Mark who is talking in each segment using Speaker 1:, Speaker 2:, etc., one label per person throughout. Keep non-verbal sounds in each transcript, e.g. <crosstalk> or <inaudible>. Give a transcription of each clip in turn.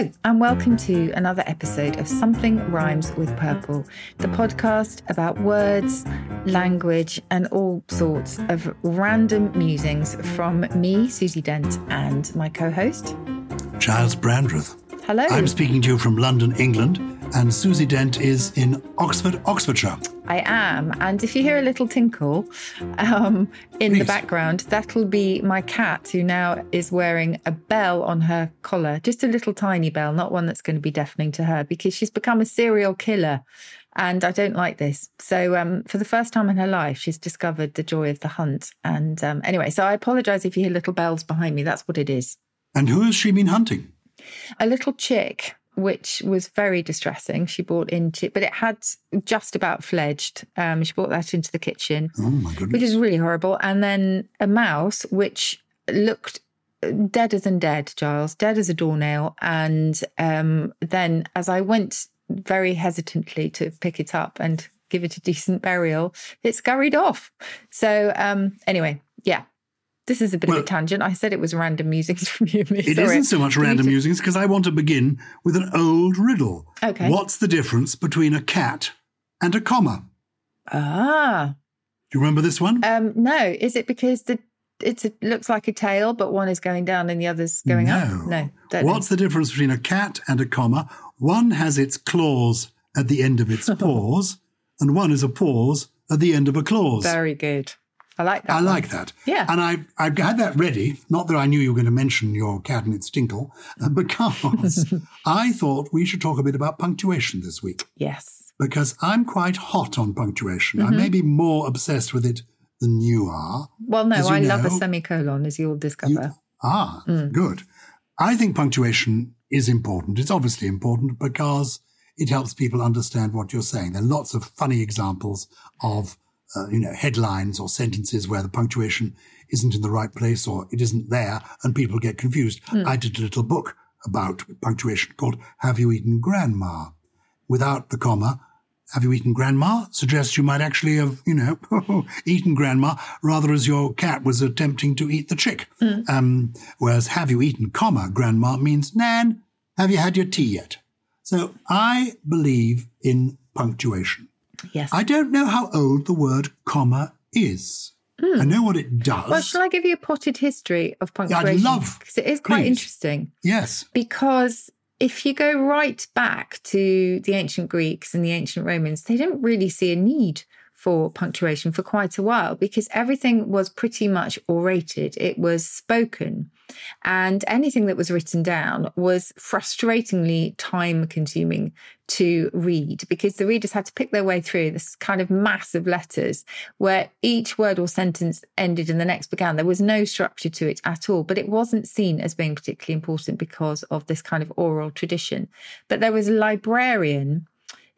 Speaker 1: Hello, and welcome to another episode of Something Rhymes with Purple, the podcast about words, language, and all sorts of random musings from me, Susie Dent, and my co host.
Speaker 2: Giles Brandreth.
Speaker 1: Hello.
Speaker 2: I'm speaking to you from London, England, and Susie Dent is in Oxford, Oxfordshire.
Speaker 1: I am. And if you hear a little tinkle um, in the background, that'll be my cat who now is wearing a bell on her collar, just a little tiny bell, not one that's going to be deafening to her because she's become a serial killer. And I don't like this. So, um, for the first time in her life, she's discovered the joy of the hunt. And um, anyway, so I apologize if you hear little bells behind me. That's what it is.
Speaker 2: And who has she been hunting?
Speaker 1: a little chick, which was very distressing. She brought into, but it had just about fledged. Um, she brought that into the kitchen,
Speaker 2: Oh my goodness.
Speaker 1: which is really horrible. And then a mouse, which looked deader than dead, Giles, dead as a doornail. And um, then as I went very hesitantly to pick it up and give it a decent burial, it scurried off. So um, anyway, yeah. This is a bit of a tangent. I said it was random musings <laughs> from you.
Speaker 2: It not so much random
Speaker 1: just-
Speaker 2: musings because I want to begin with an old riddle.
Speaker 1: Okay.
Speaker 2: What's the difference between a cat and a comma?
Speaker 1: Ah,
Speaker 2: Do you remember this one?
Speaker 1: um, no. Is it because the it's a, looks like a tail, but one is going down and the other's going
Speaker 2: no.
Speaker 1: up? No. don't
Speaker 2: What's the difference between a cat and a comma? One has its claws at the end of its <laughs> paws, and one is a pause at the end of a clause.
Speaker 1: very good. I like that.
Speaker 2: I
Speaker 1: one.
Speaker 2: like that.
Speaker 1: Yeah.
Speaker 2: And I I had that ready, not that I knew you were going to mention your cat and its tinkle, uh, because <laughs> I thought we should talk a bit about punctuation this week.
Speaker 1: Yes.
Speaker 2: Because I'm quite hot on punctuation.
Speaker 1: Mm-hmm.
Speaker 2: I may be more obsessed with it than you are.
Speaker 1: Well, no,
Speaker 2: you
Speaker 1: I love a semicolon, as you'll discover.
Speaker 2: Ah,
Speaker 1: Mm.
Speaker 2: good. I think punctuation is important. It's obviously important because it helps people understand what you're saying. There are lots of funny examples of, uh, you know, headlines or sentences where the punctuation isn't in the right place or it isn't there and people get confused.
Speaker 1: Hmm.
Speaker 2: I did a little book about punctuation called Have You Eaten Grandma? Without the comma, have you eaten grandma? Suggests you might actually have, you know, <laughs> eaten grandma rather as your cat was attempting to eat the chick. Um, whereas have you eaten comma grandma means Nan, have you had your tea yet? So I believe in punctuation.
Speaker 1: Yes.
Speaker 2: I don't know how old the word comma is. I hmm. know what it does.
Speaker 1: well, shall I give you a potted history of punctuation?
Speaker 2: love-
Speaker 1: Because it is quite
Speaker 2: please.
Speaker 1: interesting.
Speaker 2: yes.
Speaker 1: because if you go right back to the ancient Greeks and the ancient Romans, they didn't really see a need for punctuation for quite a while because everything was pretty much orated, it was spoken. And anything that was written down was frustratingly time consuming to read because the readers had to pick their way through this kind of mass of letters where each word or sentence ended and the next began. There was no structure to it at all, but it wasn't seen as being particularly important because of this kind of oral tradition. But there was a librarian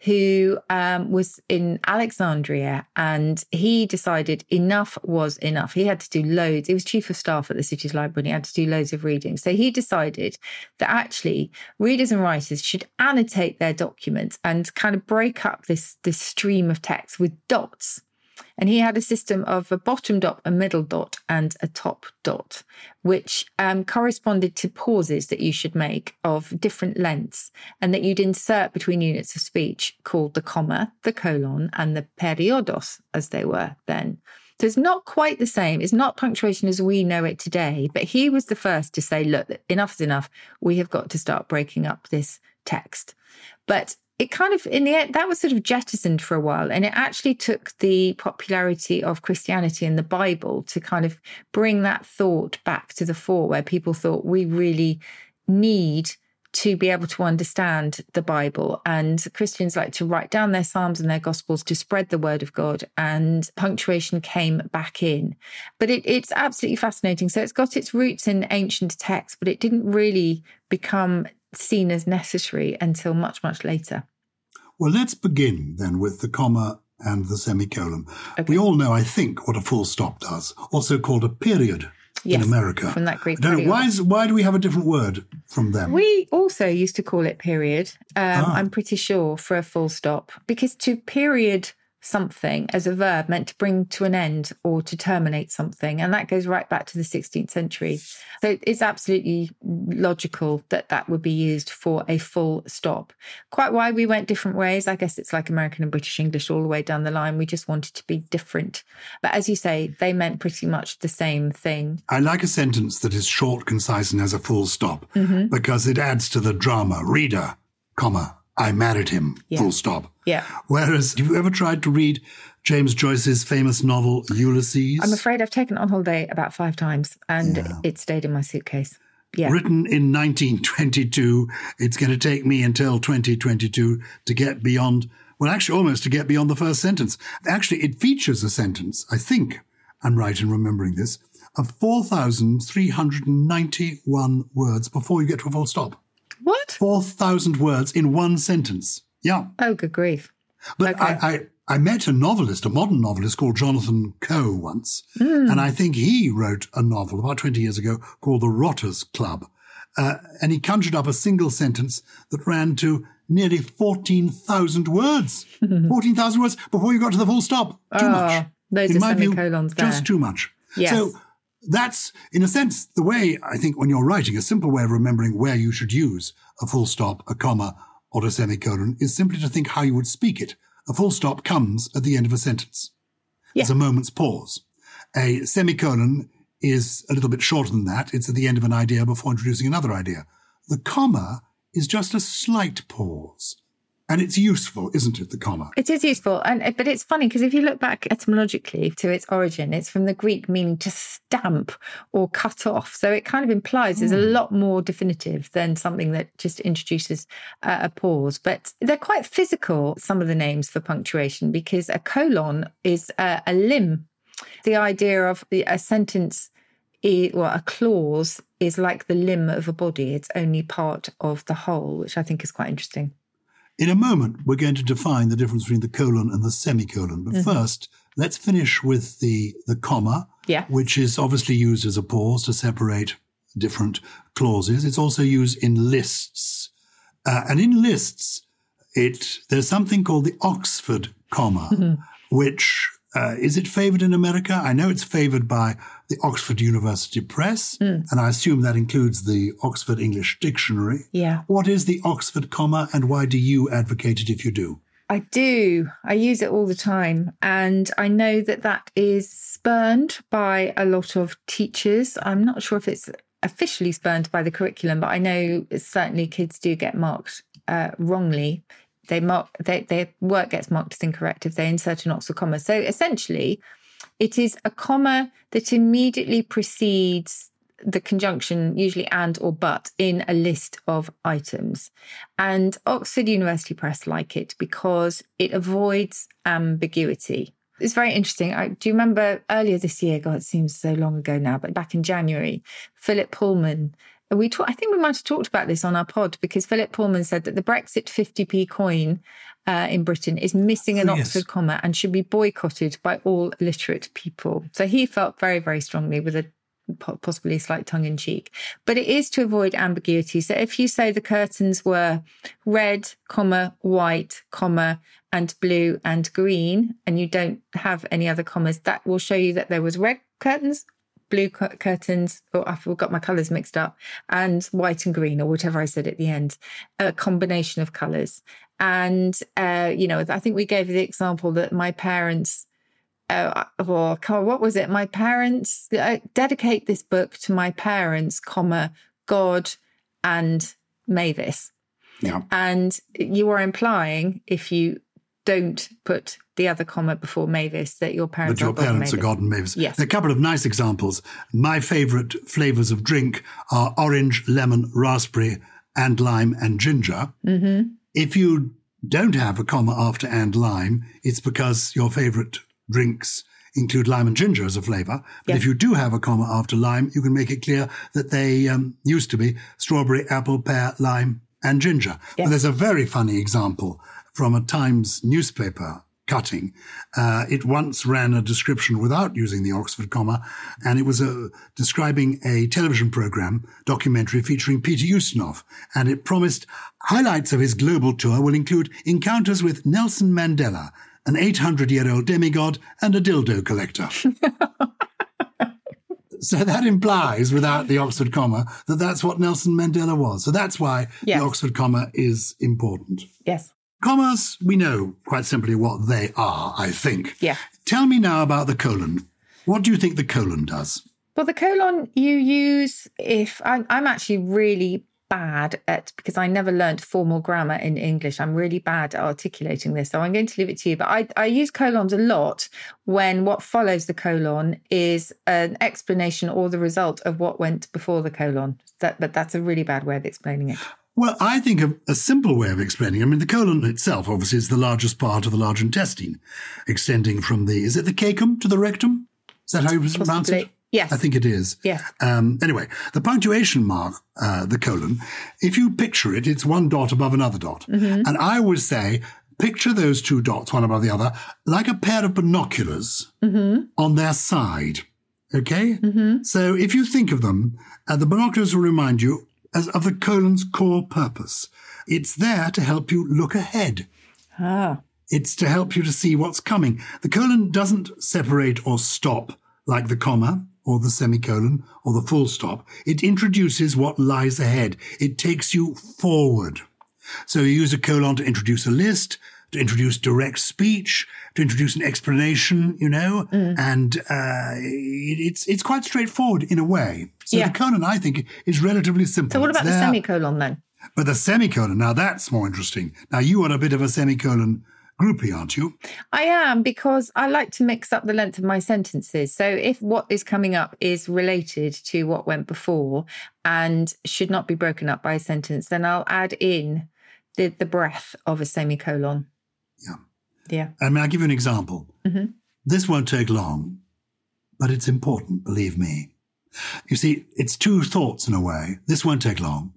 Speaker 1: who um, was in Alexandria and he decided enough was enough. He had to do loads. He was chief of staff at the city's library and he had to do loads of reading. So he decided that actually readers and writers should annotate their documents and kind of break up this, this stream of text with dots. And he had a system of a bottom dot, a middle dot, and a top dot, which um, corresponded to pauses that you should make of different lengths and that you'd insert between units of speech called the comma, the colon, and the periodos, as they were then. So it's not quite the same. It's not punctuation as we know it today, but he was the first to say, look, enough is enough. We have got to start breaking up this text. But it kind of in the end that was sort of jettisoned for a while and it actually took the popularity of christianity and the bible to kind of bring that thought back to the fore where people thought we really need to be able to understand the Bible. And Christians like to write down their Psalms and their Gospels to spread the word of God, and punctuation came back in. But it, it's absolutely fascinating. So it's got its roots in ancient texts, but it didn't really become seen as necessary until much, much later.
Speaker 2: Well, let's begin then with the comma and the semicolon. Okay. We all know, I think, what a full stop does, also called a period. Yes, in America.
Speaker 1: From that Greek.
Speaker 2: why, is, why do we have a different word from them?
Speaker 1: We also used to call it period, um, ah. I'm pretty sure, for a full stop, because to period something as a verb meant to bring to an end or to terminate something. And that goes right back to the 16th century. So it's absolutely logical that that would be used for a full stop. Quite why we went different ways. I guess it's like American and British English all the way down the line. We just wanted to be different. But as you say, they meant pretty much the same thing.
Speaker 2: I like a sentence that is short, concise, and has a full stop mm-hmm. because it adds to the drama. Reader, comma, I married him, yeah. full stop.
Speaker 1: Yeah.
Speaker 2: Whereas, have you ever tried to read James Joyce's famous novel Ulysses?
Speaker 1: I'm afraid I've taken it on holiday about five times and yeah. it stayed in my suitcase. Yeah.
Speaker 2: Written in 1922, it's going to take me until 2022 to get beyond, well, actually, almost to get beyond the first sentence. Actually, it features a sentence, I think I'm right in remembering this, of 4,391 words before you get to a full stop.
Speaker 1: What?
Speaker 2: 4,000 words in one sentence. Yeah.
Speaker 1: Oh, good grief.
Speaker 2: But okay. I, I, I, met a novelist, a modern novelist called Jonathan Coe once. Mm. And I think he wrote a novel about 20 years ago called The Rotters Club. Uh, and he conjured up a single sentence that ran to nearly 14,000 words. <laughs> 14,000 words before you got to the full stop. Too oh, much.
Speaker 1: Those in my view, there.
Speaker 2: just too much.
Speaker 1: Yes.
Speaker 2: So that's, in a sense, the way I think when you're writing, a simple way of remembering where you should use a full stop, a comma, or a semicolon is simply to think how you would speak it. A full stop comes at the end of a sentence. Yeah. It's a moment's pause. A semicolon is a little bit shorter than that. It's at the end of an idea before introducing another idea. The comma is just a slight pause. And it's useful, isn't it, the comma?
Speaker 1: It is useful. And but it's funny because if you look back etymologically to its origin, it's from the Greek meaning to stamp or cut off. So it kind of implies mm. it's a hmm. lot more definitive than something that just introduces uh, a pause. But they're quite physical, some of the names for punctuation, because a colon is a, a limb. The idea of a sentence or a clause is like the limb of a body. It's only part of the whole, which I think is quite interesting.
Speaker 2: In a moment, we're going to define the difference between the colon and the semicolon. But mm-hmm. first, let's finish with the, the comma,
Speaker 1: yeah.
Speaker 2: which is obviously used as a pause to separate different clauses. It's also used in lists. Uh, and in lists, it there's something called the Oxford comma, mm-hmm. which uh, is it favored in America? I know it's favored by the Oxford University Press, mm. and I assume that includes the Oxford English Dictionary.
Speaker 1: Yeah.
Speaker 2: What is the Oxford comma, and why do you advocate it if you do?
Speaker 1: I do. I use it all the time. And I know that that is spurned by a lot of teachers. I'm not sure if it's officially spurned by the curriculum, but I know certainly kids do get marked uh, wrongly they mark they, their work gets marked as incorrect if they insert an Oxford comma. So essentially, it is a comma that immediately precedes the conjunction, usually and or but, in a list of items. And Oxford University Press like it because it avoids ambiguity. It's very interesting. I, do you remember earlier this year? God, it seems so long ago now, but back in January, Philip Pullman we talk, I think we might have talked about this on our pod because Philip Pullman said that the Brexit 50p coin uh, in Britain is missing an oh, yes. Oxford comma and should be boycotted by all literate people. So he felt very, very strongly with a possibly a slight tongue in cheek, but it is to avoid ambiguity. So if you say the curtains were red, comma, white, comma, and blue and green, and you don't have any other commas, that will show you that there was red curtains, blue curtains, or I forgot my colours mixed up, and white and green, or whatever I said at the end, a combination of colours. And, uh, you know, I think we gave the example that my parents, uh, or what was it? My parents, I dedicate this book to my parents, comma, God and Mavis.
Speaker 2: Yeah.
Speaker 1: And you are implying if you don't put the other comma before Mavis that your parents
Speaker 2: but your
Speaker 1: are God
Speaker 2: parents are God and Mavis.
Speaker 1: Yes.
Speaker 2: A couple of nice examples. My favourite flavours of drink are orange, lemon, raspberry, and lime and ginger.
Speaker 1: Mm-hmm.
Speaker 2: If you don't have a comma after and lime, it's because your favourite drinks include lime and ginger as a flavour. But
Speaker 1: Yes.
Speaker 2: if you do have a comma after lime, you can make it clear that they um, used to be strawberry, apple, pear, lime, and ginger. But there's a very funny example from a Times newspaper cutting. Uh, it once ran a description without using the Oxford comma, and it was uh, describing a television program documentary featuring Peter Ustinov, and it promised highlights of his global tour will include encounters with Nelson Mandela, an 800-year-old demigod, and a dildo collector. <laughs> So that implies, without the Oxford comma, that that's what Nelson Mandela was. So that's why
Speaker 1: Yes.
Speaker 2: the Oxford comma is important.
Speaker 1: Yes.
Speaker 2: Commas, we know quite simply what they are, I think.
Speaker 1: Yeah.
Speaker 2: Tell me now about the colon. What do you think the colon does?
Speaker 1: Well, the colon you use if I'm, I'm actually really bad at because I never learnt formal grammar in English. I'm really bad at articulating this, so I'm going to leave it to you. But I, I use colons a lot when what follows the colon is an explanation or the result of what went before the colon. That, but that's a really bad way of explaining it.
Speaker 2: Well, I think of a simple way of explaining. I mean, the colon itself, obviously, is the largest part of the large intestine, extending from the, is it the cacum to the rectum? Is that how you pronounce
Speaker 1: Possibly.
Speaker 2: it?
Speaker 1: Yes.
Speaker 2: I think it is.
Speaker 1: Yes.
Speaker 2: Um, anyway, the punctuation mark, uh, the colon, if you picture it, it's one dot above another dot.
Speaker 1: Mm-hmm.
Speaker 2: And I would say, picture those two dots, one above the other, like a pair of binoculars
Speaker 1: Mm-hmm.
Speaker 2: on their side. Okay? So if you think of them, uh, the binoculars will remind you as of the colon's core purpose. It's there to help you look ahead.
Speaker 1: Ah.
Speaker 2: It's to help you to see what's coming. The colon doesn't separate or stop like the comma or the semicolon or the full stop. It introduces what lies ahead. It takes you forward. So you use a colon to introduce a list, to introduce direct speech, to introduce an explanation, you know, and uh, it, it's it's quite straightforward in a way. So
Speaker 1: Yeah.
Speaker 2: the colon, I think, is relatively simple.
Speaker 1: So what about the semicolon then?
Speaker 2: But the semicolon, now that's more interesting. Now you are a bit of a semicolon groupie, aren't you?
Speaker 1: I am because I like to mix up the length of my sentences. So if what is coming up is related to what went before and should not be broken up by a sentence, then I'll add in the, the breath of a semicolon.
Speaker 2: Yeah.
Speaker 1: Yeah.
Speaker 2: I mean, I'll give you an example.
Speaker 1: Mhm.
Speaker 2: This won't take long, but it's important, believe me. You see, it's two thoughts in a way. This won't take long,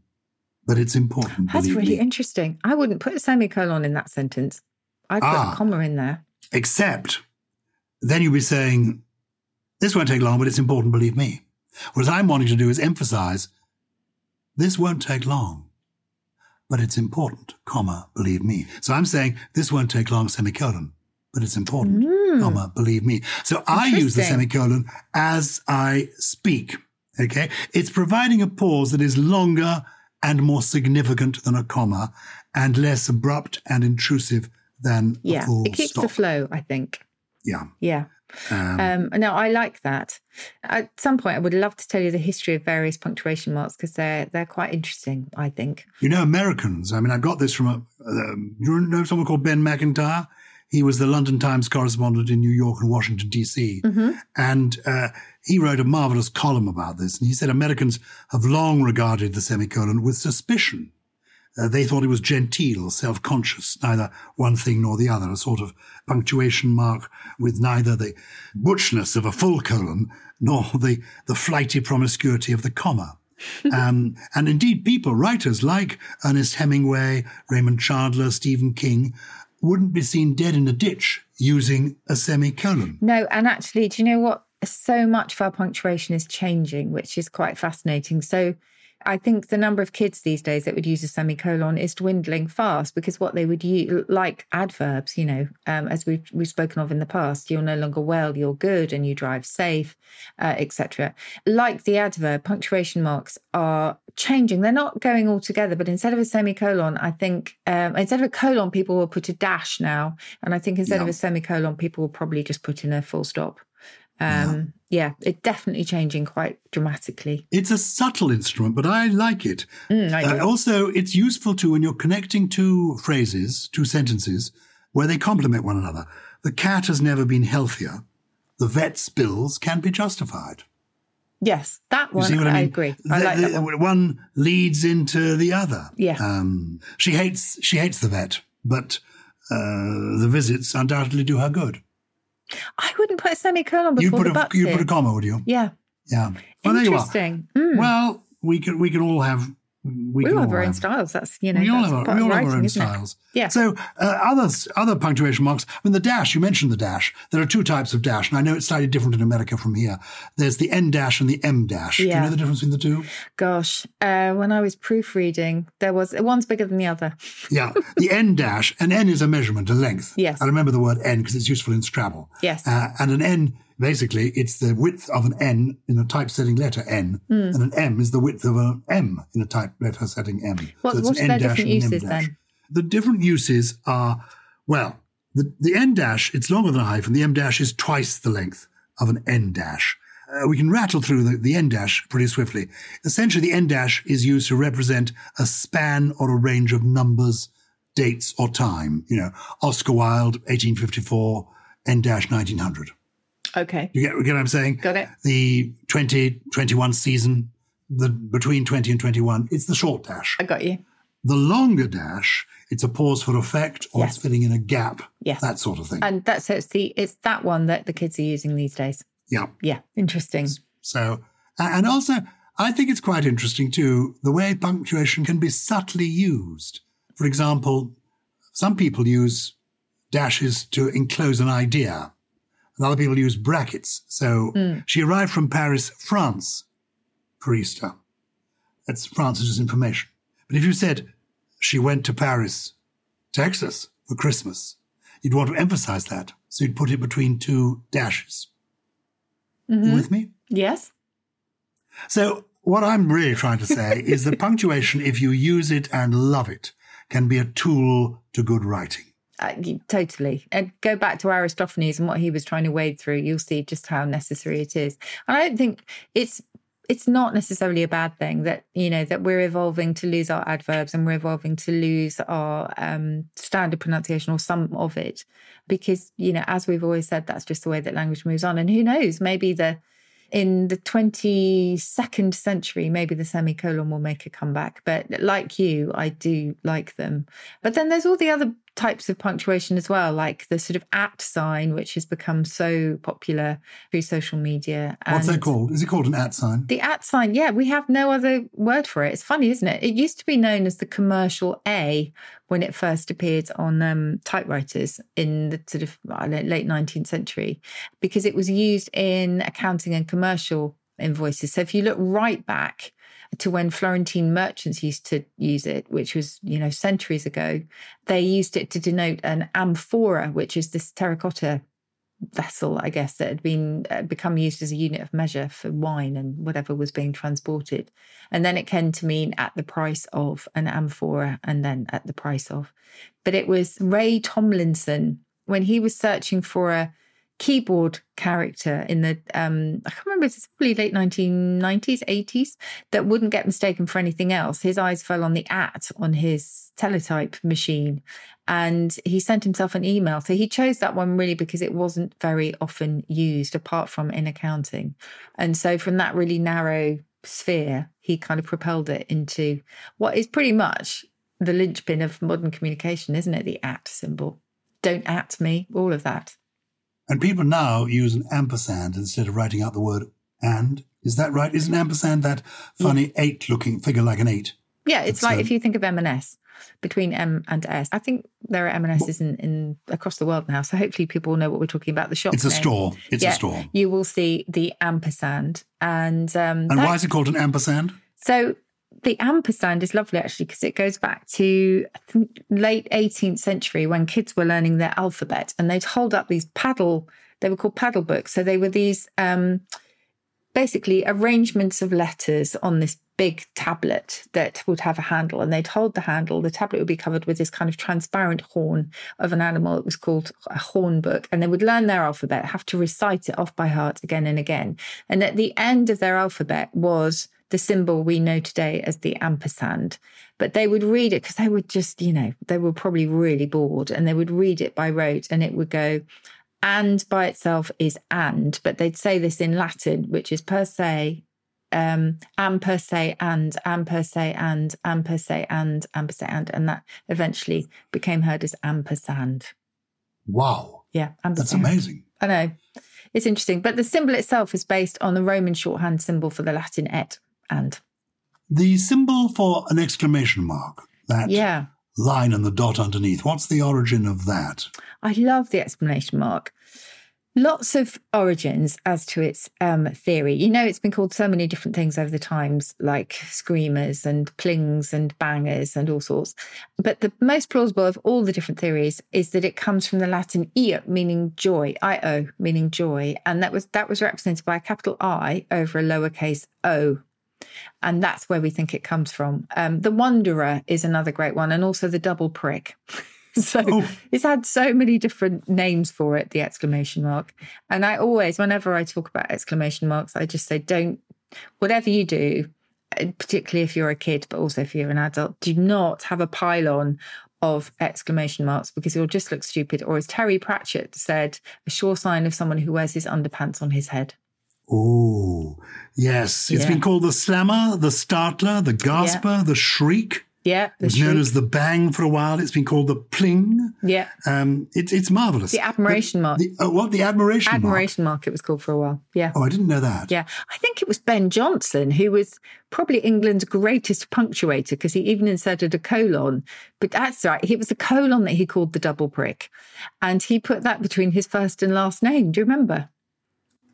Speaker 2: but it's important,
Speaker 1: That's really
Speaker 2: me.
Speaker 1: interesting. I wouldn't put a semicolon in that sentence. I'd put
Speaker 2: Ah.
Speaker 1: a comma in there.
Speaker 2: Except then you'll be saying, this won't take long, but it's important, believe me. What I'm wanting to do is emphasize, this won't take long, but it's important, comma, believe me. So I'm saying, this won't take long, semicolon, but it's important, hmm. comma, believe me. So I use the. Semicolon as I speak. Okay. It's providing a pause that is longer and more significant than a comma and less abrupt and intrusive than a
Speaker 1: Yeah. It keeps
Speaker 2: stop.
Speaker 1: the flow, I think.
Speaker 2: Yeah.
Speaker 1: Yeah.
Speaker 2: Um,
Speaker 1: Um, no, I like that. At some point, I would love to tell you the history of various punctuation marks because they're they're quite interesting. I think.
Speaker 2: you know, Americans, I mean, I got this from a, um, you know someone called Ben Macintyre? He was the London Times correspondent in New York and Washington, D.C. And uh, he wrote a marvelous column about this. And he said Americans have long regarded the semicolon with suspicion. Uh, they thought it was genteel, self-conscious, neither one thing nor the other, a sort of punctuation mark with neither the butchness of a full colon nor the, the flighty promiscuity of the comma. <laughs> um, and indeed, people, writers like Ernest Hemingway, Raymond Chandler, Stephen King, wouldn't be seen dead in a ditch using a semicolon.
Speaker 1: No, and actually, do you know what? So much of our punctuation is changing, which is quite fascinating. So, I think the number of kids these days that would use a semicolon is dwindling fast because what they would use, like adverbs, you know, um, as we've we've spoken of in the past, you're no longer well, you're good, and you drive safe, uh, etc. Like the adverb, punctuation marks are changing. They're not going all together, but instead of a semicolon, I think um, instead of a colon, people will put a dash now, and I think instead of a semicolon, people will probably just put in a full stop. Um, yeah, it's definitely changing quite dramatically.
Speaker 2: It's a subtle instrument, but I like it.
Speaker 1: Mm, I.
Speaker 2: Uh, also, it's useful too when you're connecting two phrases, two sentences, where they complement one another. The cat has never been healthier. The vet's bills can be justified.
Speaker 1: Yes, that
Speaker 2: You
Speaker 1: one
Speaker 2: I mean?
Speaker 1: agree. I
Speaker 2: The-
Speaker 1: like
Speaker 2: the-
Speaker 1: that one.
Speaker 2: leads into the other.
Speaker 1: Yeah.
Speaker 2: Um, she hates she hates the vet, but uh, the visits undoubtedly do her good.
Speaker 1: I wouldn't put a semicolon before
Speaker 2: put
Speaker 1: the
Speaker 2: a
Speaker 1: in.
Speaker 2: put a comma, would you?
Speaker 1: Yeah,
Speaker 2: Yeah. Well, you
Speaker 1: interesting. Mm.
Speaker 2: Well, we can we can all have we,
Speaker 1: we all have our own styles. That's you know,
Speaker 2: we all have our, we all have
Speaker 1: writing,
Speaker 2: our own styles.
Speaker 1: Yeah.
Speaker 2: So uh, other other punctuation marks. I mean, the dash. You mentioned the dash. There are two types of dash, and I know it's slightly different in America from here. There's the N dash and the M dash. Yeah. Do you know the difference between the two?
Speaker 1: Gosh, uh, when I was proofreading, there was one's bigger than the other.
Speaker 2: Yeah, <laughs> the N dash. An N is a measurement, a length.
Speaker 1: Yes.
Speaker 2: I remember the word N because it's useful in Scrabble.
Speaker 1: Yes.
Speaker 2: Uh, and an N, basically, it's the width of an N in a typesetting letter N,
Speaker 1: Hmm.
Speaker 2: and an M is the width of an M in a type letter setting M.
Speaker 1: What-
Speaker 2: it's
Speaker 1: what
Speaker 2: an
Speaker 1: are
Speaker 2: N
Speaker 1: their
Speaker 2: dash
Speaker 1: different
Speaker 2: and an M
Speaker 1: uses
Speaker 2: dash.
Speaker 1: then?
Speaker 2: The different uses are, well, the, the N dash, it's longer than a hyphen. The M dash is twice the length of an N dash. Uh, we can rattle through the, the N dash pretty swiftly. Essentially, the N dash is used to represent a span or a range of numbers, dates, or time. You know, Oscar Wilde, 1854, N dash 1900.
Speaker 1: Okay,
Speaker 2: You get, you get what I'm saying?
Speaker 1: got it.
Speaker 2: The 2021 season, the between 20 and 21, it's the short dash.
Speaker 1: I got you.
Speaker 2: The longer dash, it's a pause for effect or
Speaker 1: Yes.
Speaker 2: it's filling in a gap.
Speaker 1: Yes.
Speaker 2: That sort of thing.
Speaker 1: And that's it's the it's that one that the kids are using these days.
Speaker 2: yeah.
Speaker 1: Yeah, interesting.
Speaker 2: So, and also, I think it's quite interesting too, the way punctuation can be subtly used. For example, some people use dashes to enclose an idea, and other people use brackets. So hmm. she arrived from Paris, France for Easter. That's Francis's information. But if you said she went to Paris, Texas for Christmas, you'd want to emphasize that. So you'd put it between two dashes. You mm-hmm. with me?
Speaker 1: Yes.
Speaker 2: So, what I'm really trying to say is that <laughs> punctuation, if you use it and love it, can be a tool to good writing.
Speaker 1: Uh, totally. And go back to Aristophanes and what he was trying to wade through. You'll see just how necessary it is. And I don't think it's it's not necessarily a bad thing that you know that we're evolving to lose our adverbs and we're evolving to lose our um, standard pronunciation or some of it, because you know as we've always said, that's just the way that language moves on. And who knows, maybe the in the 22nd century, maybe the semicolon will make a comeback. But like you, I do like them. But then there's all the other types of punctuation as well, like the sort of at sign, which has become so popular through social media.
Speaker 2: What's
Speaker 1: and
Speaker 2: that called? Is it called an at sign?
Speaker 1: The at sign, yeah, we have no other word for it. It's funny, isn't it? It used to be known as the commercial A when it first appeared on um, typewriters in the sort of know, late 19th century, because it was used in accounting and commercial invoices. So if you look right back to when Florentine merchants used to use it, which was, you know, centuries ago, they used it to denote an amphora, which is this terracotta vessel, I guess, that had been uh, become used as a unit of measure for wine and whatever was being transported. And then it came to mean at the price of an amphora and then at the price of. But it was Ray Tomlinson when he was searching for a keyboard character in the um I can't remember it's probably late 1990s 80s that wouldn't get mistaken for anything else. His eyes fell on the at on his teletype machine and he sent himself an email. So he chose that one really because it wasn't very often used apart from in accounting. And so from that really narrow sphere he kind of propelled it into what is pretty much the linchpin of modern communication isn't it? The at symbol. Don't at me all of that
Speaker 2: And people now use an ampersand instead of writing out the word and. Is that right? Is an ampersand that funny eight looking figure like an eight?
Speaker 1: Yeah, it's
Speaker 2: It's,
Speaker 1: like
Speaker 2: um,
Speaker 1: if you think of M&S between M and S. I think there are M&Ss in, in across the world now, so hopefully people will know what we're talking about. The shop.
Speaker 2: It's a
Speaker 1: name.
Speaker 2: store. It's
Speaker 1: yeah,
Speaker 2: a store.
Speaker 1: You will see the ampersand, and um,
Speaker 2: And why is it called an ampersand?
Speaker 1: so the ampersand is lovely actually because it goes back to late 18th century when kids were learning their alphabet and they'd hold up these paddle, they were called paddle books. So they were these um, basically arrangements of letters on this big tablet that would have a handle and they'd hold the handle. The tablet would be covered with this kind of transparent horn of an animal. It was called a horn book and they would learn their alphabet have to recite it off by heart again and again. And at the end of their alphabet was the symbol we know today as the ampersand but they would read it because they would just you know they were probably really bored and they would read it by rote and it would go and by itself is and, but they'd say this in Latin, which is per se, um, and per se, and, and per se, and, and per se, and, and per se, and, and that eventually became heard as ampersand.
Speaker 2: Wow.
Speaker 1: Yeah, Ampersand.
Speaker 2: That's amazing.
Speaker 1: I know. It's interesting. But the symbol itself is based on the Roman shorthand symbol for the Latin et and.
Speaker 2: The symbol for an exclamation mark, that
Speaker 1: Yeah.
Speaker 2: line and the dot underneath, what's the origin of that?
Speaker 1: I love the exclamation mark. Lots of origins as to its um, theory. You know, it's been called so many different things over the times, like screamers and plings and bangers and all sorts. But the most plausible of all the different theories is that it comes from the Latin io, meaning joy, io, meaning joy, and that was that was represented by a capital I over a lowercase o, and that's where we think it comes from. Um, the Wanderer is another great one, and also the double prick. <laughs> so
Speaker 2: Oh.
Speaker 1: it's had so many different names for it, the exclamation mark. And I always, whenever I talk about exclamation marks, I just say, don't, whatever you do, uh, particularly if you're a kid, but also if you're an adult, do not have a pylon of exclamation marks because you'll just look stupid. Or as Terry Pratchett said, a sure sign of someone who wears his underpants on his head.
Speaker 2: Oh, yes. It's
Speaker 1: Yeah.
Speaker 2: been called the slammer, the startler, the gasper, the shriek.
Speaker 1: Yeah.
Speaker 2: It
Speaker 1: The,
Speaker 2: was known as the bang for a while. It's been called the pling.
Speaker 1: yeah.
Speaker 2: Um, it's it's marvelous.
Speaker 1: The admiration mark.
Speaker 2: The, uh, what the admiration? mark?
Speaker 1: Admiration mark, it was called for a while. Yeah.
Speaker 2: Oh, I didn't know that.
Speaker 1: Yeah, I think it was Ben Jonson who was probably England's greatest punctuator because he even inserted a colon. But that's right, it was the colon that he called the double prick, and he put that between his first and last name. Do you remember?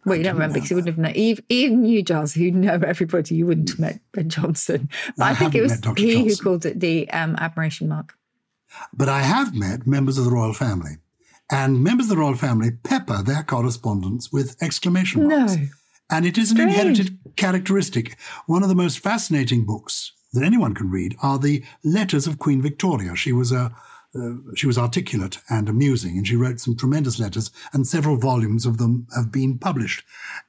Speaker 1: Well, you don't remember because you wouldn't have known. Even, even you, Giles, who know everybody, you wouldn't have met Ben Jonson. But
Speaker 2: I
Speaker 1: I, think it was he who called it the um, admiration mark.
Speaker 2: But I have met members of the royal family, and members of the royal family pepper their correspondence with exclamation marks.
Speaker 1: No.
Speaker 2: And it is an
Speaker 1: Strange.
Speaker 2: inherited characteristic. One of the most fascinating books that anyone can read are the letters of Queen Victoria. She was a uh, she was articulate and amusing, and she wrote some tremendous letters, and several volumes of them have been published.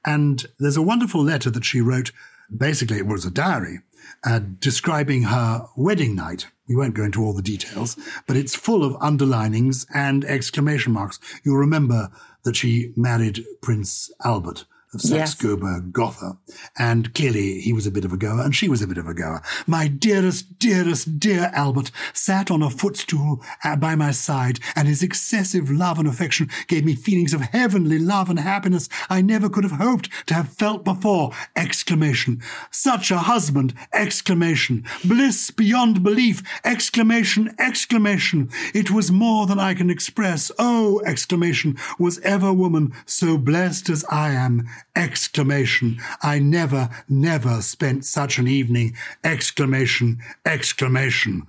Speaker 2: And there's a wonderful letter that she wrote. Basically, it was a diary uh, describing her wedding night. We won't go into all the details, but it's full of underlinings and exclamation marks. You'll remember that she married Prince Albert of
Speaker 1: Yes.
Speaker 2: Saxe-Coburg Gotha. And clearly he was a bit of a goer and she was a bit of a goer. My dearest, dearest, dear Albert sat on a footstool uh, by my side and his excessive love and affection gave me feelings of heavenly love and happiness I never could have hoped to have felt before! Exclamation. Such a husband! Exclamation. Bliss beyond belief! Exclamation! Exclamation! It was more than I can express. Oh! Exclamation. Was ever woman so blessed as I am? Exclamation. I never, never spent such an evening. Exclamation. Exclamation.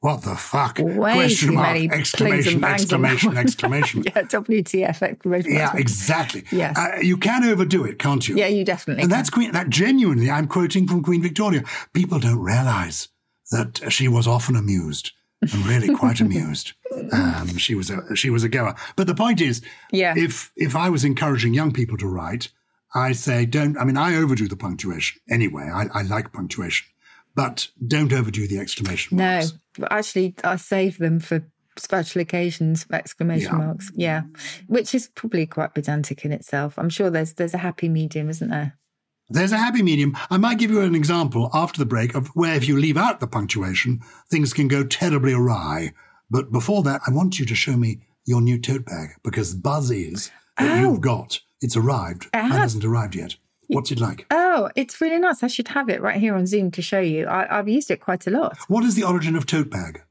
Speaker 2: What the fuck?
Speaker 1: Way
Speaker 2: Question
Speaker 1: too
Speaker 2: mark.
Speaker 1: many
Speaker 2: Exclamation.
Speaker 1: and bangs on that
Speaker 2: Exclamation. <laughs> Exclamation.
Speaker 1: yeah, WTF exclamation
Speaker 2: Yeah, exactly.
Speaker 1: Yes.
Speaker 2: Uh, you can overdo it, can't you?
Speaker 1: Yeah, you definitely
Speaker 2: And
Speaker 1: can.
Speaker 2: that's Queen. That genuinely, I'm quoting from Queen Victoria. People don't realise that she was often amused and really quite <laughs> amused. Um, she was a she was a goer. But the point is,
Speaker 1: Yeah.
Speaker 2: if if I was encouraging young people to write, I say don't. I mean, I overdo the punctuation anyway. I, I like punctuation, but don't overdo the exclamation
Speaker 1: No,
Speaker 2: marks.
Speaker 1: No, actually, I save them for special occasions, for exclamation
Speaker 2: Yeah.
Speaker 1: marks. Yeah, which is probably quite pedantic in itself. I'm sure there's there's a happy medium, isn't there?
Speaker 2: There's a happy medium. I might give you an example after the break of where if you leave out the punctuation, things can go terribly awry. But before that, I want you to show me your new tote bag because buzz is that
Speaker 1: Oh.
Speaker 2: you've got. It's arrived. Mine
Speaker 1: has.
Speaker 2: hasn't arrived yet. What's it like?
Speaker 1: Oh, it's really nice. I should have it right here on Zoom to show you. I, I've used it quite a lot.
Speaker 2: What is the origin of tote bag?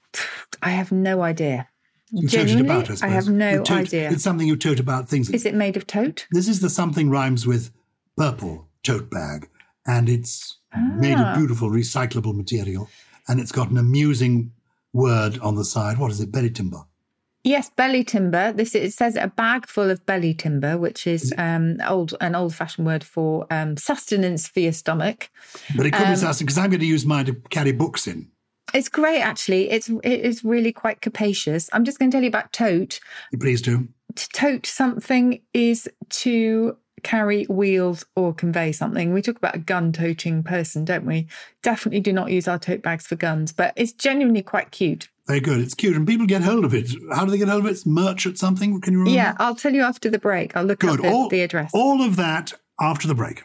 Speaker 2: <sighs>
Speaker 1: I have no idea.
Speaker 2: You it
Speaker 1: Genuinely,
Speaker 2: about, I
Speaker 1: I, have no
Speaker 2: tote-
Speaker 1: idea.
Speaker 2: It's something you tote about things.
Speaker 1: Is it made of tote?
Speaker 2: This is the something rhymes with purple tote bag. and it's made of
Speaker 1: Ah.
Speaker 2: beautiful recyclable material, and it's got an amusing word on the side. What is it? Belly timber.
Speaker 1: Yes, belly timber. This it says a bag full of belly timber, which is um, old an old fashioned word for um, sustenance for your stomach.
Speaker 2: But it could
Speaker 1: Um,
Speaker 2: be something because I'm going to use mine to carry books in.
Speaker 1: It's great, actually. It's it is really quite capacious. I'm just going to tell you about tote.
Speaker 2: Please do.
Speaker 1: To tote something is to carry wheels or convey something. We talk about a gun toting person, don't we? Definitely do not use our tote bags for guns, but it's genuinely quite cute.
Speaker 2: Very good. It's cute, and people get hold of it. How do they get hold of it? It's merch at something. Can you remember?
Speaker 1: Yeah, I'll tell you after the break. I'll look
Speaker 2: Good.
Speaker 1: up the,
Speaker 2: all,
Speaker 1: the address.
Speaker 2: all of that after the break.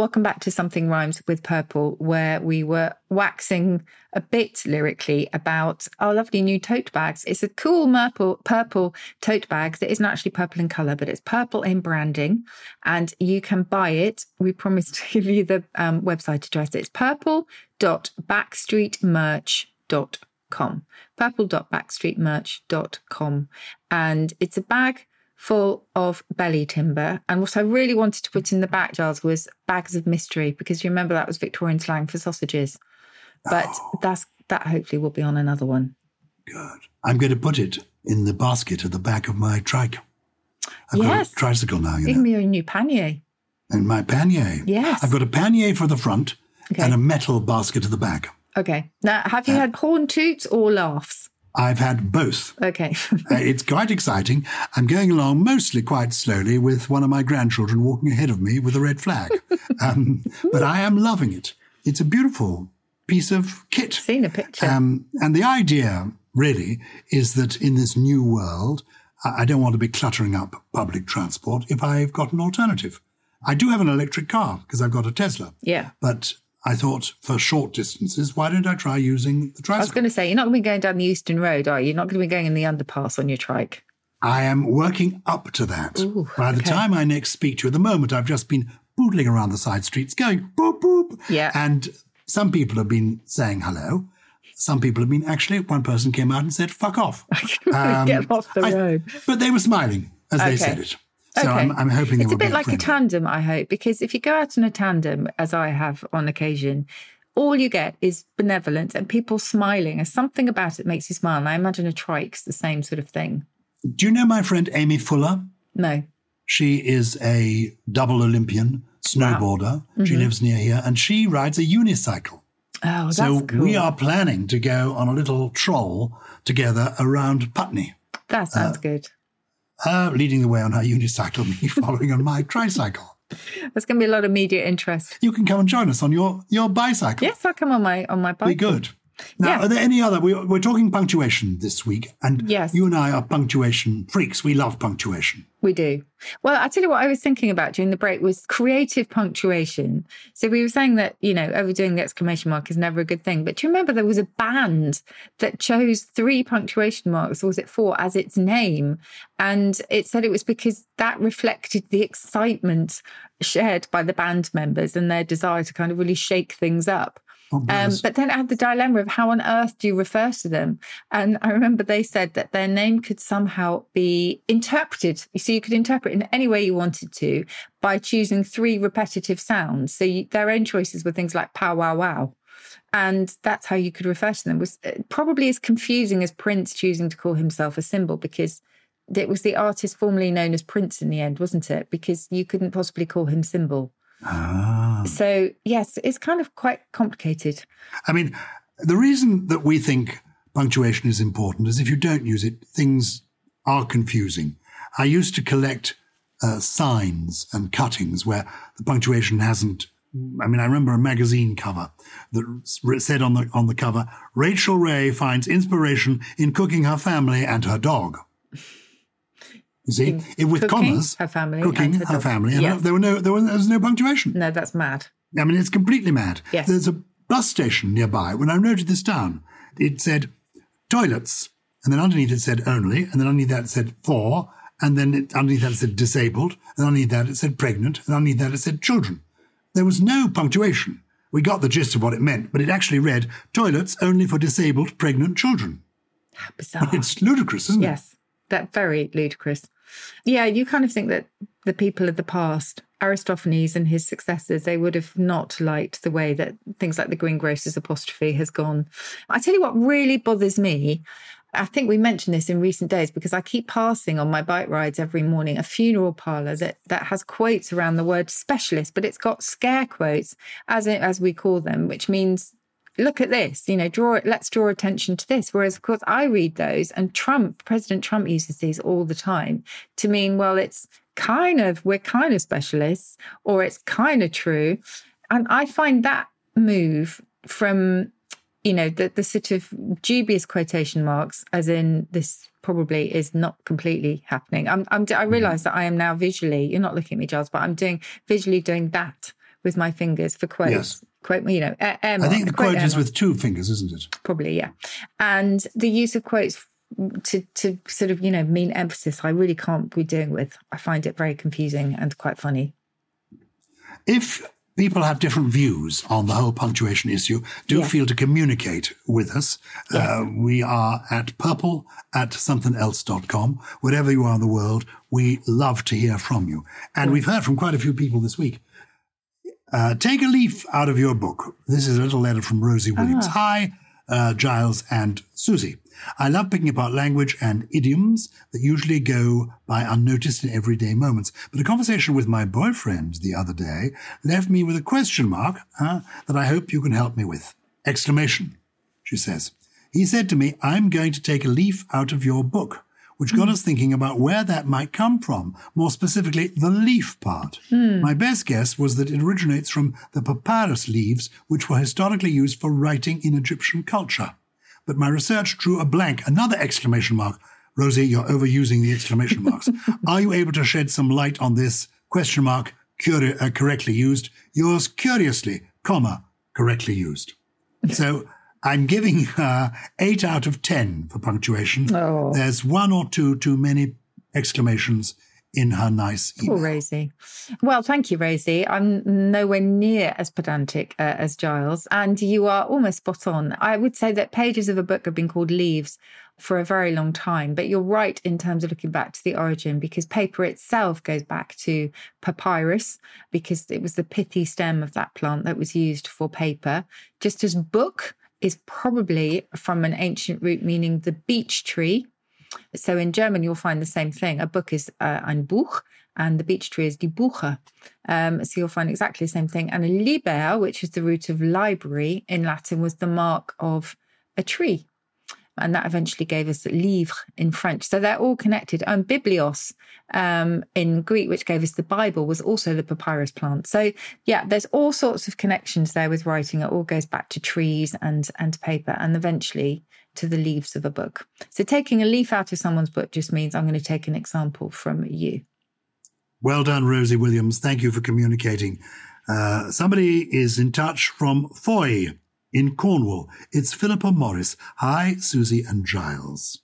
Speaker 1: Welcome back to Something Rhymes with Purple, where we were waxing a bit lyrically about our lovely new tote bags. It's a cool purple, purple tote bag that isn't actually purple in colour, but it's purple in branding, and you can buy it. We promise to give you the um, website address. It's purple.backstreetmerch.com. Purple.backstreetmerch.com. And it's a bag full of belly timber. And what I really wanted to put in the back, Giles, was bags of mystery, because you remember that was Victorian slang for sausages. But oh. that's that hopefully will be on another one.
Speaker 2: Good. I'm going to put it in the basket at the back of my trike. I've
Speaker 1: Yes.
Speaker 2: got a tricycle now, you
Speaker 1: Give
Speaker 2: know.
Speaker 1: me your new pannier.
Speaker 2: And my pannier.
Speaker 1: Yes.
Speaker 2: I've got a pannier for the front
Speaker 1: Okay.
Speaker 2: and a metal basket at the back.
Speaker 1: Okay. Now, have you uh, had horn toots or laughs?
Speaker 2: I've had both.
Speaker 1: Okay. <laughs>
Speaker 2: Uh, it's quite exciting. I'm going along mostly quite slowly with one of my grandchildren walking ahead of me with a red flag. <laughs> um, but I am loving it. It's a beautiful piece of kit.
Speaker 1: Seen a picture.
Speaker 2: Um, and the idea really is that in this new world, I I don't want to be cluttering up public transport if I've got an alternative. I do have an electric car because I've got a Tesla.
Speaker 1: yeah.
Speaker 2: But I thought for short distances, why don't I try using the truck?
Speaker 1: I was going to say, you're not going to be going down the Euston Road, are you? You're not going to be going in the underpass on your trike.
Speaker 2: I am working up to that.
Speaker 1: Ooh,
Speaker 2: By the
Speaker 1: okay.
Speaker 2: time I next speak to you, at the moment I've just been bootling around the side streets going boop boop.
Speaker 1: Yeah.
Speaker 2: And some people have been saying hello. Some people have been actually one person came out and said fuck off. <laughs> Um,
Speaker 1: Get off the
Speaker 2: I-
Speaker 1: road.
Speaker 2: But they were smiling as they said it. So
Speaker 1: Okay.
Speaker 2: I'm, I'm hoping
Speaker 1: it's a bit
Speaker 2: be
Speaker 1: like a
Speaker 2: friendly.
Speaker 1: tandem, I hope, because if you go out in a tandem, as I have on occasion, all you get is benevolence and people smiling. There's something about it makes you smile. And I imagine a trike's the same sort of thing.
Speaker 2: Do you know my friend Aimee Fuller?
Speaker 1: No.
Speaker 2: She is a double Olympian snowboarder.
Speaker 1: Mm-hmm.
Speaker 2: She lives near here and she rides a unicycle.
Speaker 1: Oh, that's
Speaker 2: So
Speaker 1: cool.
Speaker 2: we are planning to go on a little troll together around Putney.
Speaker 1: That sounds good.
Speaker 2: Her leading the way on her unicycle, <laughs> me following on my tricycle.
Speaker 1: There's going to be a lot of media interest.
Speaker 2: You can come and join us on your, your bicycle.
Speaker 1: Yes, I'll come on my on my bike.
Speaker 2: Be good. Now,
Speaker 1: Yeah.
Speaker 2: are there any other? We, we're talking punctuation this week, and
Speaker 1: Yes.
Speaker 2: you and I are punctuation freaks. We love punctuation.
Speaker 1: We do. Well, I tell you what I was thinking about during the break was creative punctuation. So we were saying that, you know, overdoing the exclamation mark is never a good thing. But do you remember there was a band that chose three punctuation marks, or was it four, as its name? And it said it was because that reflected the excitement shared by the band members and their desire to kind of really shake things up.
Speaker 2: Oh,
Speaker 1: Um, but then I had the dilemma of how on earth do you refer to them? And I remember they said that their name could somehow be interpreted. So you could interpret in any way you wanted to by choosing three repetitive sounds. So you, their own choices were things like pow wow wow. And that's how you could refer to them. It was uh, probably as confusing as Prince choosing to call himself a symbol because it was the artist formerly known as Prince in the end, wasn't it? Because you couldn't possibly call him symbol.
Speaker 2: Ah.
Speaker 1: So, yes, it's kind of quite complicated.
Speaker 2: I mean, the reason that we think punctuation is important is if you don't use it, things are confusing. I used to collect uh, signs and cuttings where the punctuation hasn't. I mean, I remember a magazine cover that said on the on the cover, "Rachael Ray finds inspiration in cooking her family and her dog." You see, it, with
Speaker 1: cooking,
Speaker 2: commas,
Speaker 1: her family,
Speaker 2: cooking
Speaker 1: her,
Speaker 2: her family, and uh,
Speaker 1: Yes.
Speaker 2: there were no there was, there was no punctuation.
Speaker 1: No, that's mad.
Speaker 2: I mean, it's completely mad.
Speaker 1: Yes.
Speaker 2: There's a bus station nearby. When I noted this down, it said toilets, and then underneath it said only, and then underneath that it said for, and then it, underneath that it said disabled, and underneath that it said pregnant, and underneath that it said children. There was no punctuation. We got the gist of what it meant, but it actually read toilets only for disabled pregnant children.
Speaker 1: How bizarre.
Speaker 2: It's ludicrous, isn't it?
Speaker 1: Yes, that very ludicrous. Yeah, you kind of think that the people of the past, Aristophanes and his successors, they would have not liked the way that things like the greengrocer's apostrophe has gone. I tell you what really bothers me. I think we mentioned this in recent days because I keep passing on my bike rides every morning a funeral parlor that that has quotes around the word specialist, but it's got scare quotes as it, as we call them, which means look at this, you know, draw it, let's draw attention to this. Whereas, of course, I read those and Trump, President Trump uses these all the time to mean, well, it's kind of, we're kind of specialists or it's kind of true. And I find that move from, you know, the, the sort of dubious quotation marks, as in this probably is not completely happening. I'm, I'm, I mm-hmm. realize that I am now visually, you're not looking at me, Giles, but I'm doing visually doing that with my fingers for quotes.
Speaker 2: Yes.
Speaker 1: Quote, you know, air
Speaker 2: I think the
Speaker 1: quote
Speaker 2: quote is with two fingers, isn't it?
Speaker 1: probably yeah and the use of quotes to to sort of you know mean emphasis i really can't be doing with i find it very confusing and quite funny
Speaker 2: If people have different views on the whole punctuation issue, do feel to communicate with us.
Speaker 1: Yes.
Speaker 2: Uh, we are at purple at somethingelse.com. Wherever you are in the world, we love to hear from you. And we've heard from quite a few people this week. Uh, take a leaf out of your book. This is a little letter from Rosie Williams. Hi, uh, Giles and Susie. I love picking apart language and idioms that usually go by unnoticed in everyday moments. But a conversation with my boyfriend the other day left me with a question mark uh, that I hope you can help me with. Exclamation, she says. He said to me, I'm going to take a leaf out of your book, which got us thinking about where that might come from, more specifically, the leaf part. My best guess was that it originates from the papyrus leaves, which were historically used for writing in Egyptian culture. But my research drew a blank, another exclamation mark. Rosie, you're overusing the exclamation marks. <laughs> Are you able to shed some light on this question mark, curi- uh, correctly used? Yours curiously, comma, correctly used. <laughs> So I'm giving her eight out of 10 for punctuation.
Speaker 1: Oh.
Speaker 2: There's one or two too many exclamations in her nice email.
Speaker 1: Rosie. Well, thank you, Rosie. I'm nowhere near as pedantic uh, as Giles, and you are almost spot on. I would say that pages of a book have been called leaves for a very long time, but you're right in terms of looking back to the origin because paper itself goes back to papyrus because it was the pithy stem of that plant that was used for paper, just as book is probably from an ancient root meaning the beech tree. So in German, you'll find the same thing. A book is uh, ein Buch, and the beech tree is die Buche. Um, so you'll find exactly the same thing. And a liber, which is the root of library in Latin, was the mark of a tree. And that eventually gave us livre in French. So they're all connected. And biblios um, in Greek, which gave us the Bible, was also the papyrus plant. So yeah, there's all sorts of connections there with writing. It all goes back to trees and and paper, and eventually to the leaves of a book. So taking a leaf out of someone's book just means I'm going to take an example from you.
Speaker 2: Well done, Rosie Williams. Thank you for communicating. Uh, somebody is in touch from Fowey in Cornwall. It's Philippa Morris. Hi, Susie and Giles.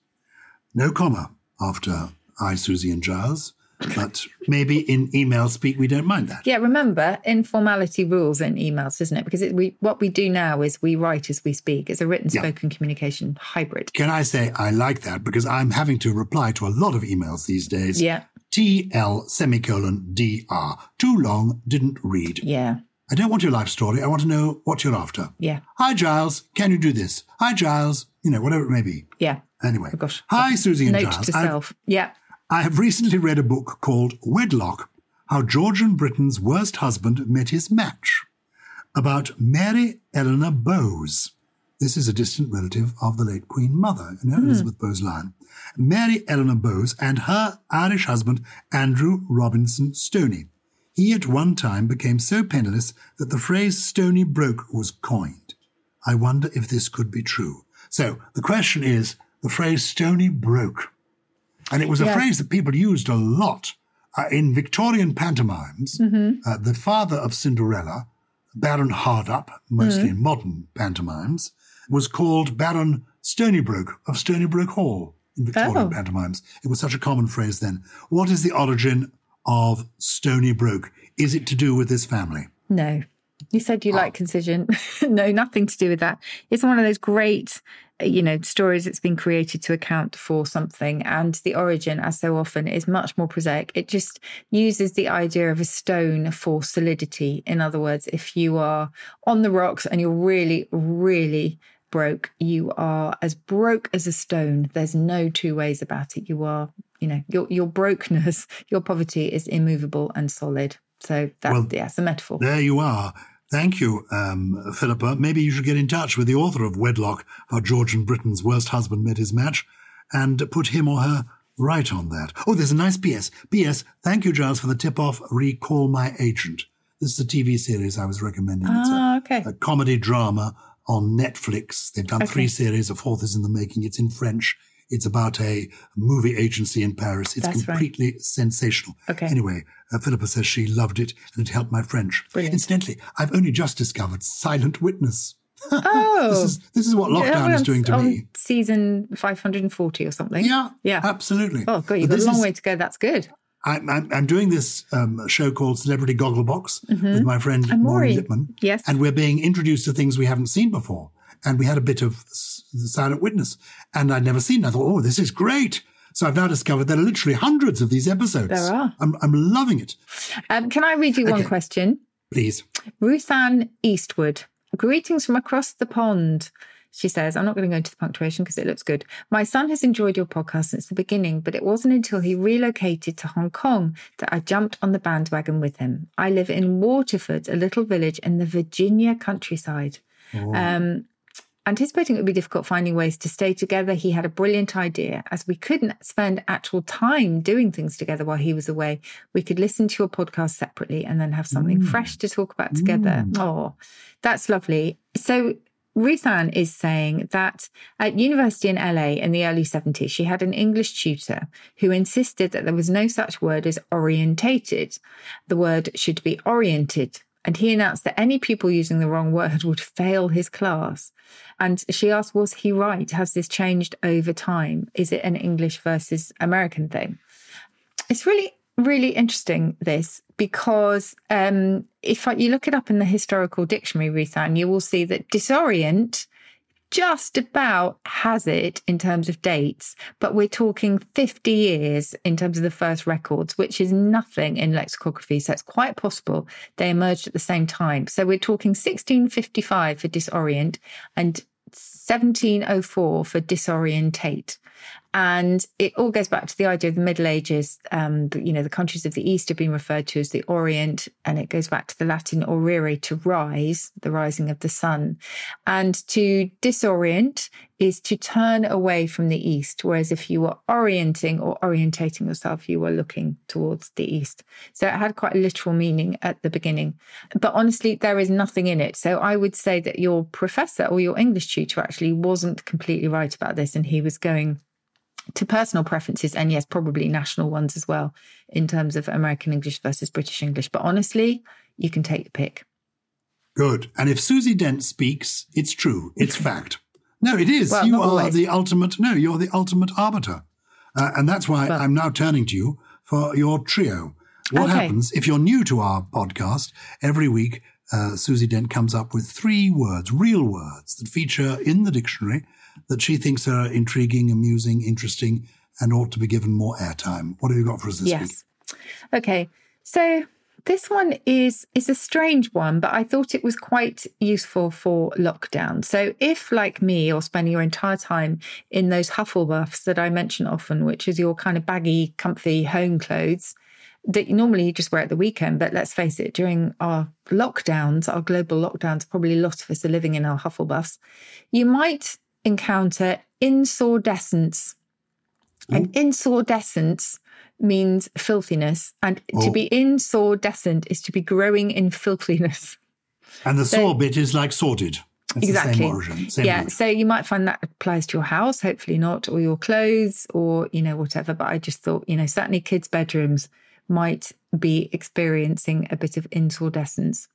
Speaker 2: No comma after hi, Susie and Giles, but maybe in email speak we don't mind that.
Speaker 1: Yeah, remember informality rules in emails, isn't it? Because it, we what we do now is we write as we speak. It's a written
Speaker 2: Yeah.
Speaker 1: spoken communication hybrid.
Speaker 2: Can I say I like that because I'm having to reply to a lot of emails these days.
Speaker 1: Yeah,
Speaker 2: TL semicolon DR. Too long, didn't read.
Speaker 1: yeah,
Speaker 2: I don't want your life story. I want to know what you're after.
Speaker 1: yeah,
Speaker 2: Hi, Giles. Can you do this? Hi, Giles. You know, whatever it may be.
Speaker 1: yeah.
Speaker 2: Anyway.
Speaker 1: Oh gosh.
Speaker 2: Hi, Susie and
Speaker 1: Note
Speaker 2: Giles.
Speaker 1: to
Speaker 2: I've,
Speaker 1: self. Yeah,
Speaker 2: I have recently read a book called Wedlock How Georgian Britain's Worst Husband Met His Match about Mary Eleanor Bowes. This is a distant relative of the late Queen Mother, you know, hmm. Elizabeth Bowes Lyon. Mary Eleanor Bowes and her Irish husband, Andrew Robinson Stoney. He at one time became so penniless that the phrase Stoney broke was coined. I wonder if this could be true. So the question is the phrase Stoney broke. And it was a
Speaker 1: Yes.
Speaker 2: phrase that people used a lot uh, in Victorian pantomimes. Uh, the father of Cinderella, Baron Hardup, mostly in modern pantomimes, was called Baron Stonybroke of Stonybroke Hall in Victorian
Speaker 1: Oh.
Speaker 2: pantomimes. It was such a common phrase then. What is the origin of Stoney broke. Is it to do with this family?
Speaker 1: No. You said you
Speaker 2: Oh.
Speaker 1: like concision. <laughs> no, nothing to do with that. It's one of those great, uh, you know, stories that's been created to account for something. And the origin, as so often, is much more prosaic. It just uses the idea of a stone for solidity. In other words, if you are on the rocks and you're really, really broke, you are as broke as a stone. There's no two ways about it. You are, you know, your your brokenness, <laughs> your poverty is immovable and solid. So that's
Speaker 2: Well,
Speaker 1: yeah, it's a metaphor.
Speaker 2: There you are. Thank you, um, Philippa. Maybe you should get in touch with the author of Wedlock, How Georgian Britain's Worst Husband Met His Match, and put him or her right on that. Oh, there's a nice PS. PS, thank you, Giles, for the tip-off Recall My Agent. This is a TV series I was recommending. It's a-
Speaker 1: Ah, okay.
Speaker 2: a comedy drama on Netflix. They've done
Speaker 1: Okay.
Speaker 2: three series, a fourth is in the making. It's in French. It's about a movie agency in Paris. It's
Speaker 1: That's right.
Speaker 2: completely sensational.
Speaker 1: Okay.
Speaker 2: Anyway, uh, Philippa says she loved it and it helped my French.
Speaker 1: Brilliant.
Speaker 2: Incidentally, I've only just discovered Silent Witness. <laughs>
Speaker 1: Oh,
Speaker 2: This is this is what
Speaker 1: Yeah,
Speaker 2: lockdown is doing to me.
Speaker 1: Season 540 or something.
Speaker 2: Yeah,
Speaker 1: Yeah.
Speaker 2: absolutely.
Speaker 1: Oh, good, you've
Speaker 2: But
Speaker 1: got a long
Speaker 2: is-
Speaker 1: way to go. That's good.
Speaker 2: I'm, I'm, I'm doing this um, show called Celebrity Gogglebox with my friend
Speaker 1: Mm-hmm.
Speaker 2: Maureen. Lipman.
Speaker 1: Yes.
Speaker 2: And we're being introduced to things we haven't seen before. And we had a bit of Silent Witness. And I'd never seen it. I thought, oh, this is great. So I've now discovered there are literally hundreds of these episodes.
Speaker 1: There are.
Speaker 2: I'm, I'm loving it.
Speaker 1: Um, can I read you one question?
Speaker 2: Please.
Speaker 1: Ruth Ruthann Eastwood. Greetings from across the pond. She says, I'm not going to go into the punctuation because it looks good. My son has enjoyed your podcast since the beginning, but it wasn't until he relocated to Hong Kong that I jumped on the bandwagon with him. I live in Waterford, a little village in the Virginia countryside. Um, anticipating it would be difficult finding ways to stay together, he had a brilliant idea. As we couldn't spend actual time doing things together while he was away, we could listen to your podcast separately and then have something mm. fresh to talk about together. Oh, that's lovely. So Ruthann is saying that at university in LA in the early 70s, she had an English tutor who insisted that there was no such word as orientated. The word should be oriented. And he announced that any pupil using the wrong word would fail his class. And she asked, was he right? Has this changed over time? Is it an English versus American thing? It's really, really interesting, this, because um, if you look it up in the historical dictionary, Ruthann, you will see that disorient just about has it in terms of dates, but we're talking 50 years in terms of the first records, which is nothing in lexicography. So it's quite possible they emerged at the same time. So we're talking 1655 for disorient and 1704 for disorientate. And it all goes back to the idea of the Middle Ages. Um, the- you know, the countries of the East have been referred to as the Orient, and it goes back to the Latin orire, to rise, the rising of the sun. And to disorient is to turn away from the East, whereas if you were orienting or orientating yourself, you were looking towards the East. So it had quite a literal meaning at the beginning. But honestly, there is nothing in it. So I would say that your professor or your English tutor actually wasn't completely right about this, and he was going to personal preferences and yes, probably national ones as well in terms of American English versus British English. But honestly, you can take the pick.
Speaker 2: Good. And if Susie Dent speaks, it's true. It's <laughs> fact. No, it is.
Speaker 1: Well,
Speaker 2: you are
Speaker 1: always.
Speaker 2: the ultimate. No, you're the ultimate arbiter. Uh, and that's why
Speaker 1: Well-
Speaker 2: I'm now turning to you for your trio. What
Speaker 1: Okay.
Speaker 2: happens if you're new to our podcast? Every week, uh, Susie Dent comes up with three words, real words that feature in the dictionary that she thinks are intriguing, amusing, interesting, and ought to be given more airtime. What have you got for us this week?
Speaker 1: yes. Okay. So this one is is a strange one, but I thought it was quite useful for lockdown. So if, like me, you're spending your entire time in those Hufflepuffs that I mention often, which is your kind of baggy, comfy home clothes that normally you just wear at the weekend, but let's face it, during our lockdowns, our global lockdowns, probably a lot of us are living in our Hufflepuffs, you might encounter insordescence. And insordescence means filthiness. And to
Speaker 2: Oh.
Speaker 1: be insordescent is to be growing in filthiness.
Speaker 2: And the
Speaker 1: So-
Speaker 2: bit is like sorted. It's
Speaker 1: exactly.
Speaker 2: origin.
Speaker 1: Yeah. So you might find that applies to your house, hopefully not, or your clothes, or, you know, whatever. But I just thought, you know, certainly kids' bedrooms might be experiencing a bit of insordescence.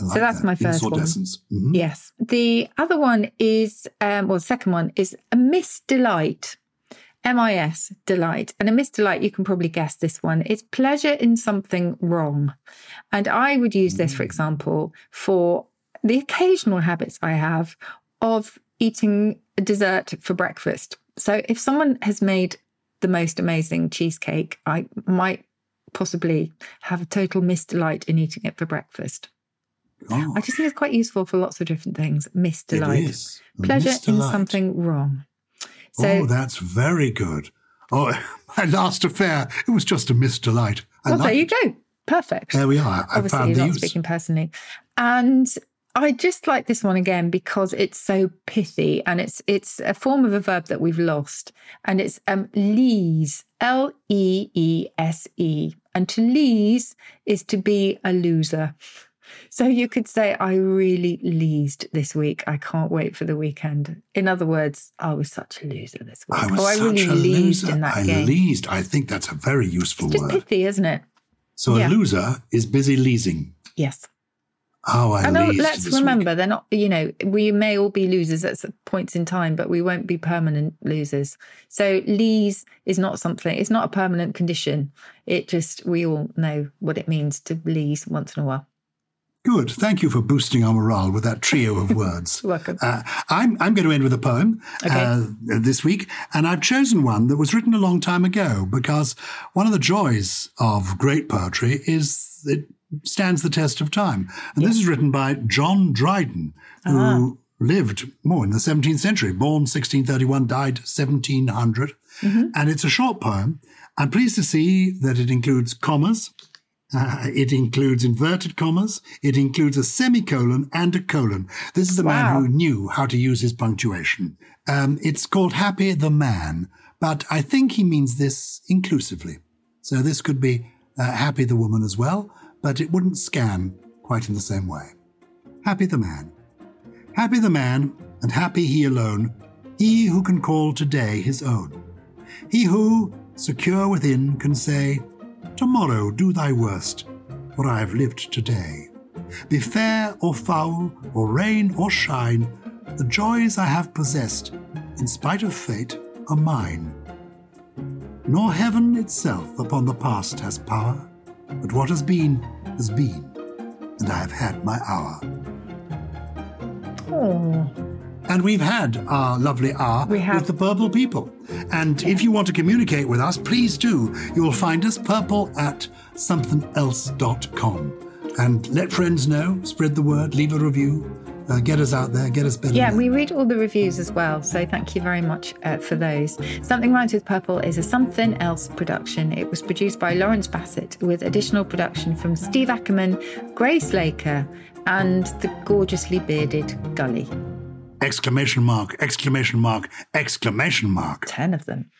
Speaker 2: Like
Speaker 1: so that's
Speaker 2: that.
Speaker 1: my first one.
Speaker 2: Mhm.
Speaker 1: Yes. The other one is, um, well, the second one is a misdelight. M I S, delight. And a misdelight, you can probably guess this one. It's pleasure in something wrong. And I would use this, for example, for the occasional habits I have of eating a dessert for breakfast. So if someone has made the most amazing cheesecake, I might possibly have a total misdelight in eating it for breakfast.
Speaker 2: Oh,
Speaker 1: I just think it's quite useful for lots of different things. misdelight.
Speaker 2: is.
Speaker 1: Pleasure in something wrong. So
Speaker 2: oh, that's very good. Oh, <laughs> my last affair, it was just a misdelight. I
Speaker 1: well, there you
Speaker 2: it.
Speaker 1: go. Perfect.
Speaker 2: There we are. I
Speaker 1: Obviously,
Speaker 2: found
Speaker 1: you're not
Speaker 2: use.
Speaker 1: speaking personally. And I just like this one again because it's so pithy and it's it's a form of a verb that we've lost. And it's um leese, L E E S E. And to leese is to be a loser. So you could say, I really leesed this week. I can't wait for the weekend. In other words, I was such a loser this week.
Speaker 2: Oh, I was
Speaker 1: or I
Speaker 2: such
Speaker 1: really
Speaker 2: a
Speaker 1: leesed
Speaker 2: loser.
Speaker 1: in that
Speaker 2: I
Speaker 1: game.
Speaker 2: leesed. I think that's a very useful
Speaker 1: It's just
Speaker 2: word.
Speaker 1: pithy, isn't it?
Speaker 2: So
Speaker 1: yeah.
Speaker 2: a loser is busy leesing.
Speaker 1: Yes.
Speaker 2: Oh, I
Speaker 1: And
Speaker 2: leesed
Speaker 1: let's
Speaker 2: this week.
Speaker 1: remember, they're not, you know, we may all be losers at points in time, but we won't be permanent losers. So, leese is not something, it's not a permanent condition. It just, we all know what it means to leese once in a while.
Speaker 2: Good. Thank you for boosting our morale with that trio of words. <laughs>
Speaker 1: Welcome.
Speaker 2: Uh, I'm, I'm going to end with a poem uh, this week, and I've chosen one that was written a long time ago because one of the joys of great poetry is it stands the test of time. And this is written by John Dryden, who lived more in the 17th century, born 1631, died 1700. And it's a short poem. I'm pleased to see that it includes commas. Uh, it includes inverted commas. It includes a semicolon and a colon. This is a man who knew how to use his punctuation. Um, it's called Happy the Man, but I think he means this inclusively. So this could be uh, Happy the Woman as well, but it wouldn't scan quite in the same way. Happy the Man. Happy the man, and happy he alone, he who can call today his own. He who, secure within, can say, Tomorrow do thy worst, for I have lived today. Be fair or foul, or rain or shine, the joys I have possessed, in spite of fate, are mine. Nor heaven itself upon the past has power, but what has been, has been, and I have had my hour.
Speaker 1: Oh,
Speaker 2: And we've had our lovely hour with the Purple People. And if you want to communicate with us, please do. You'll find us purple at somethingelse.com. And let friends know, spread the word, leave a review, uh, get us out there, get us better.
Speaker 1: yeah, we read all the reviews as well. So, thank you very much uh, for those. Something Rhymes with Purple is a Something Else production. It was produced by Lawrence Bassett with additional production from Steve Ackerman, Grace Laker, and the gorgeously bearded Gully.
Speaker 2: Exclamation mark, exclamation mark, exclamation mark.
Speaker 1: 10 of them.